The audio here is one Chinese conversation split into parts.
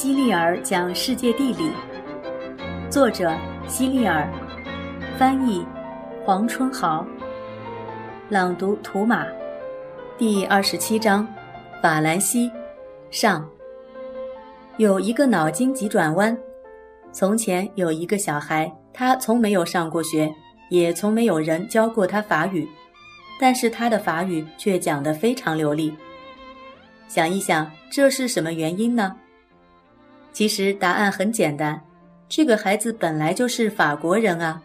希利尔讲世界地理，作者希利尔，翻译黄春豪，朗读图马，第二十七章，法兰西，上。有一个脑筋急转弯：从前有一个小孩，他从没有上过学，也从没有人教过他法语，但是他的法语却讲得非常流利。想一想，这是什么原因呢？其实答案很简单，这个孩子本来就是法国人啊。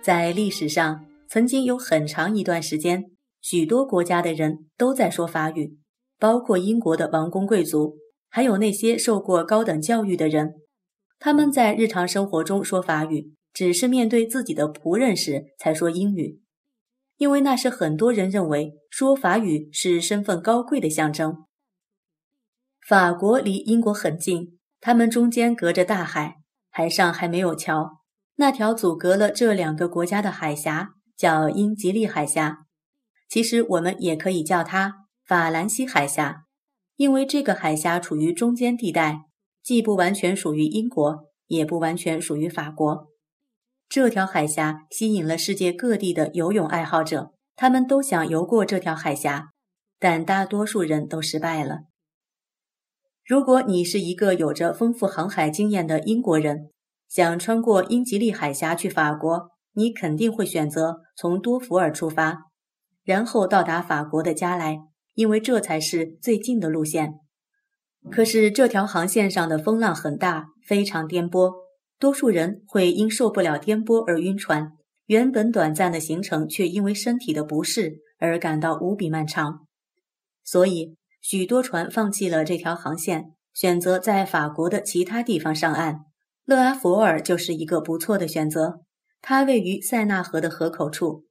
在历史上，曾经有很长一段时间，许多国家的人都在说法语，包括英国的王公贵族，还有那些受过高等教育的人。他们在日常生活中说法语，只是面对自己的仆人时才说英语，因为那是很多人认为说法语是身份高贵的象征。法国离英国很近，他们中间隔着大海，海上还没有桥。那条阻隔了这两个国家的海峡叫英吉利海峡，其实我们也可以叫它法兰西海峡，因为这个海峡处于中间地带，既不完全属于英国，也不完全属于法国。这条海峡吸引了世界各地的游泳爱好者，他们都想游过这条海峡，但大多数人都失败了。如果你是一个有着丰富航海经验的英国人，想穿过英吉利海峡去法国，你肯定会选择从多福尔出发，然后到达法国的加莱，因为这才是最近的路线。可是这条航线上的风浪很大，非常颠簸，多数人会因受不了颠簸而晕船，原本短暂的行程却因为身体的不适而感到无比漫长，所以。许多船放弃了这条航线，选择在法国的其他地方上岸。勒阿弗尔就是一个不错的选择，它位于塞纳河的河口处。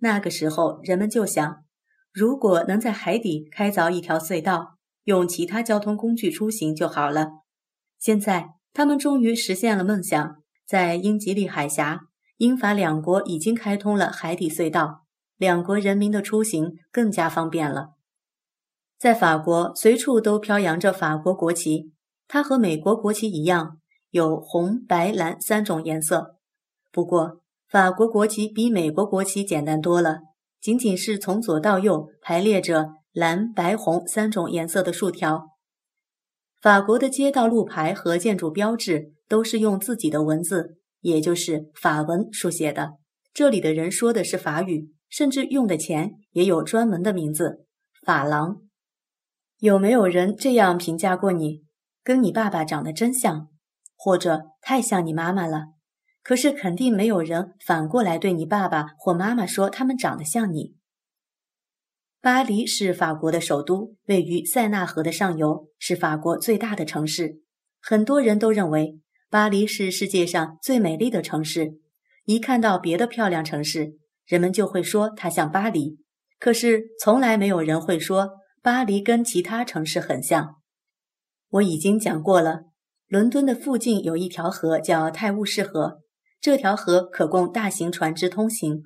那个时候，人们就想，如果能在海底开凿一条隧道，用其他交通工具出行就好了。现在，他们终于实现了梦想，在英吉利海峡，英法两国已经开通了海底隧道，两国人民的出行更加方便了。在法国，随处都飘扬着法国国旗。它和美国国旗一样，有红、白、蓝三种颜色。不过，法国国旗比美国国旗简单多了，仅仅是从左到右排列着蓝、白、红三种颜色的竖条。法国的街道路牌和建筑标志都是用自己的文字，也就是法文书写的。这里的人说的是法语，甚至用的钱也有专门的名字——法郎。有没有人这样评价过你？跟你爸爸长得真像，或者太像你妈妈了。可是肯定没有人反过来对你爸爸或妈妈说他们长得像你。巴黎是法国的首都，位于塞纳河的上游，是法国最大的城市。很多人都认为巴黎是世界上最美丽的城市。一看到别的漂亮城市，人们就会说它像巴黎。可是从来没有人会说。巴黎跟其他城市很像，我已经讲过了。伦敦的附近有一条河叫泰晤士河，这条河可供大型船只通行。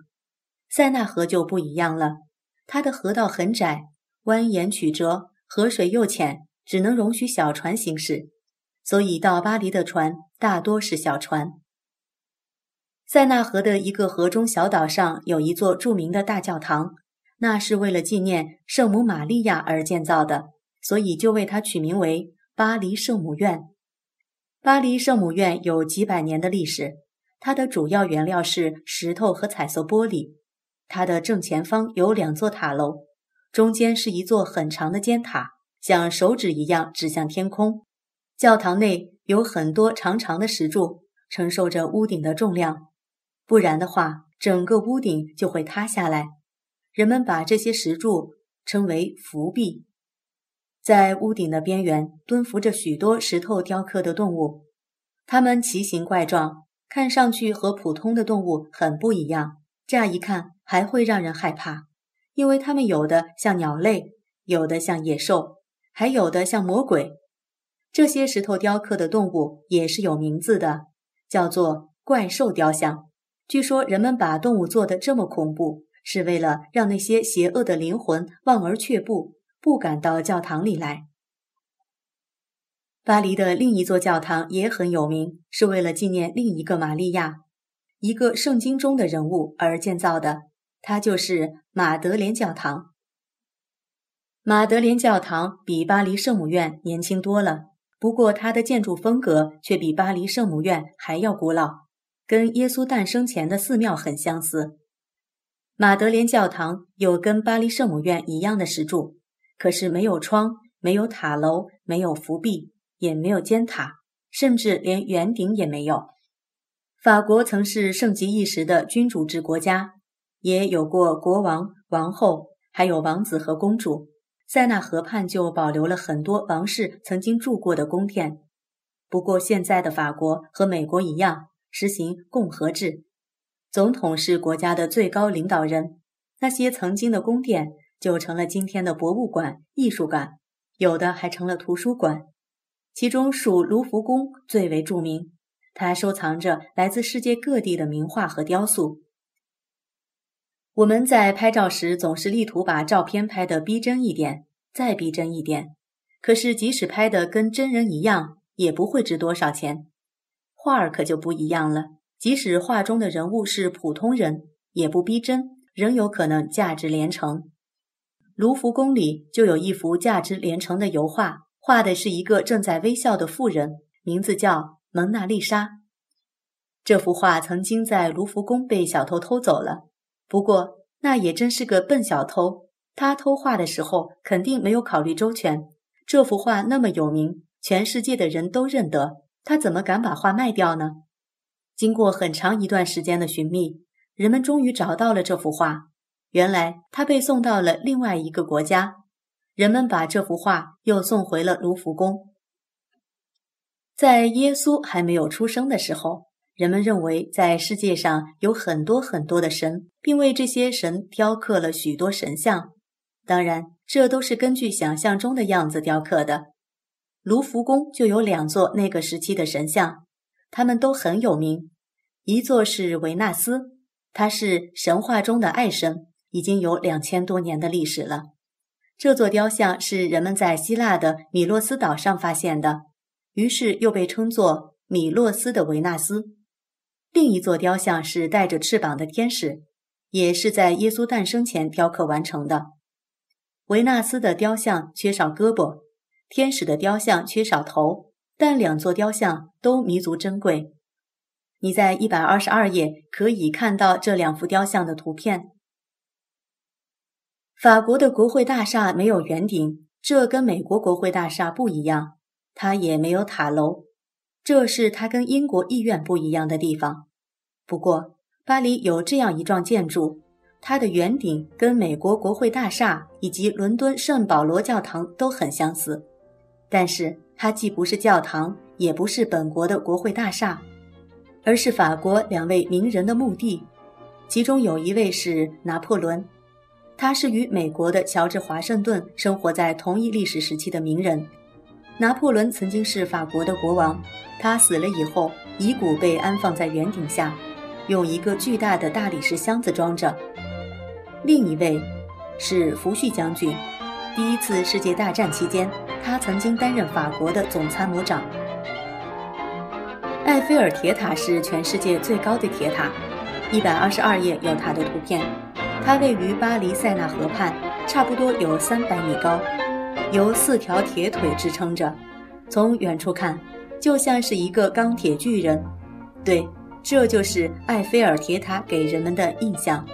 塞纳河就不一样了，它的河道很窄，蜿蜒曲折，河水又浅，只能容许小船行驶，所以到巴黎的船大多是小船。塞纳河的一个河中小岛上有一座著名的大教堂。那是为了纪念圣母玛利亚而建造的，所以就为它取名为巴黎圣母院。巴黎圣母院有几百年的历史，它的主要原料是石头和彩色玻璃。它的正前方有两座塔楼，中间是一座很长的尖塔，像手指一样指向天空。教堂内有很多长长的石柱，承受着屋顶的重量，不然的话，整个屋顶就会塌下来。人们把这些石柱称为浮壁，在屋顶的边缘蹲伏着许多石头雕刻的动物，它们奇形怪状，看上去和普通的动物很不一样。乍一看还会让人害怕，因为它们有的像鸟类，有的像野兽，还有的像魔鬼。这些石头雕刻的动物也是有名字的，叫做怪兽雕像。据说人们把动物做的这么恐怖。是为了让那些邪恶的灵魂望而却步，不敢到教堂里来。巴黎的另一座教堂也很有名，是为了纪念另一个玛利亚，一个圣经中的人物而建造的。它就是马德莲教堂。马德莲教堂比巴黎圣母院年轻多了，不过它的建筑风格却比巴黎圣母院还要古老，跟耶稣诞生前的寺庙很相似。马德莲教堂有跟巴黎圣母院一样的石柱，可是没有窗，没有塔楼，没有伏壁，也没有尖塔，甚至连圆顶也没有。法国曾是盛极一时的君主制国家，也有过国王、王后，还有王子和公主。塞纳河畔就保留了很多王室曾经住过的宫殿，不过现在的法国和美国一样实行共和制，总统是国家的最高领导人。那些曾经的宫殿就成了今天的博物馆、艺术馆，有的还成了图书馆。其中属卢浮宫最为著名，它收藏着来自世界各地的名画和雕塑。我们在拍照时总是力图把照片拍得逼真一点，再逼真一点。可是即使拍得跟真人一样，也不会值多少钱。画儿可就不一样了，即使画中的人物是普通人，也不逼真，仍有可能价值连城。卢浮宫里就有一幅价值连城的油画，画的是一个正在微笑的妇人，名字叫《蒙娜丽莎》。这幅画曾经在卢浮宫被小偷偷走了。不过，那也真是个笨小偷。他偷画的时候，肯定没有考虑周全。这幅画那么有名，全世界的人都认得，他怎么敢把画卖掉呢？经过很长一段时间的寻觅，人们终于找到了这幅画。原来，他被送到了另外一个国家。人们把这幅画又送回了卢浮宫。在耶稣还没有出生的时候。人们认为，在世界上有很多很多的神，并为这些神雕刻了许多神像。当然，这都是根据想象中的样子雕刻的。卢浮宫就有两座那个时期的神像，他们都很有名。一座是维纳斯，他是神话中的爱神，已经有两千多年的历史了。这座雕像是人们在希腊的米洛斯岛上发现的，于是又被称作米洛斯的维纳斯。另一座雕像是带着翅膀的天使，也是在耶稣诞生前雕刻完成的。维纳斯的雕像缺少胳膊，天使的雕像缺少头，但两座雕像都弥足珍贵。你在一百二十二页可以看到这两幅雕像的图片。法国的国会大厦没有圆顶，这跟美国国会大厦不一样，它也没有塔楼。这是它跟英国议院不一样的地方。不过，巴黎有这样一幢建筑，它的圆顶跟美国国会大厦以及伦敦圣保罗教堂都很相似。但是，它既不是教堂，也不是本国的国会大厦，而是法国两位名人的墓地。其中有一位是拿破仑，他是与美国的乔治华盛顿生活在同一历史时期的名人。拿破仑曾经是法国的国王。他死了以后，遗骨被安放在圆顶下，用一个巨大的大理石箱子装着。另一位是福煦将军，第一次世界大战期间，他曾经担任法国的总参谋长。埃菲尔铁塔是全世界最高的铁塔，一百二十二页有它的图片。它位于巴黎塞纳河畔，差不多有三百米高，由四条铁腿支撑着。从远处看。就像是一个钢铁巨人，对，这就是埃菲尔铁塔给人们的印象。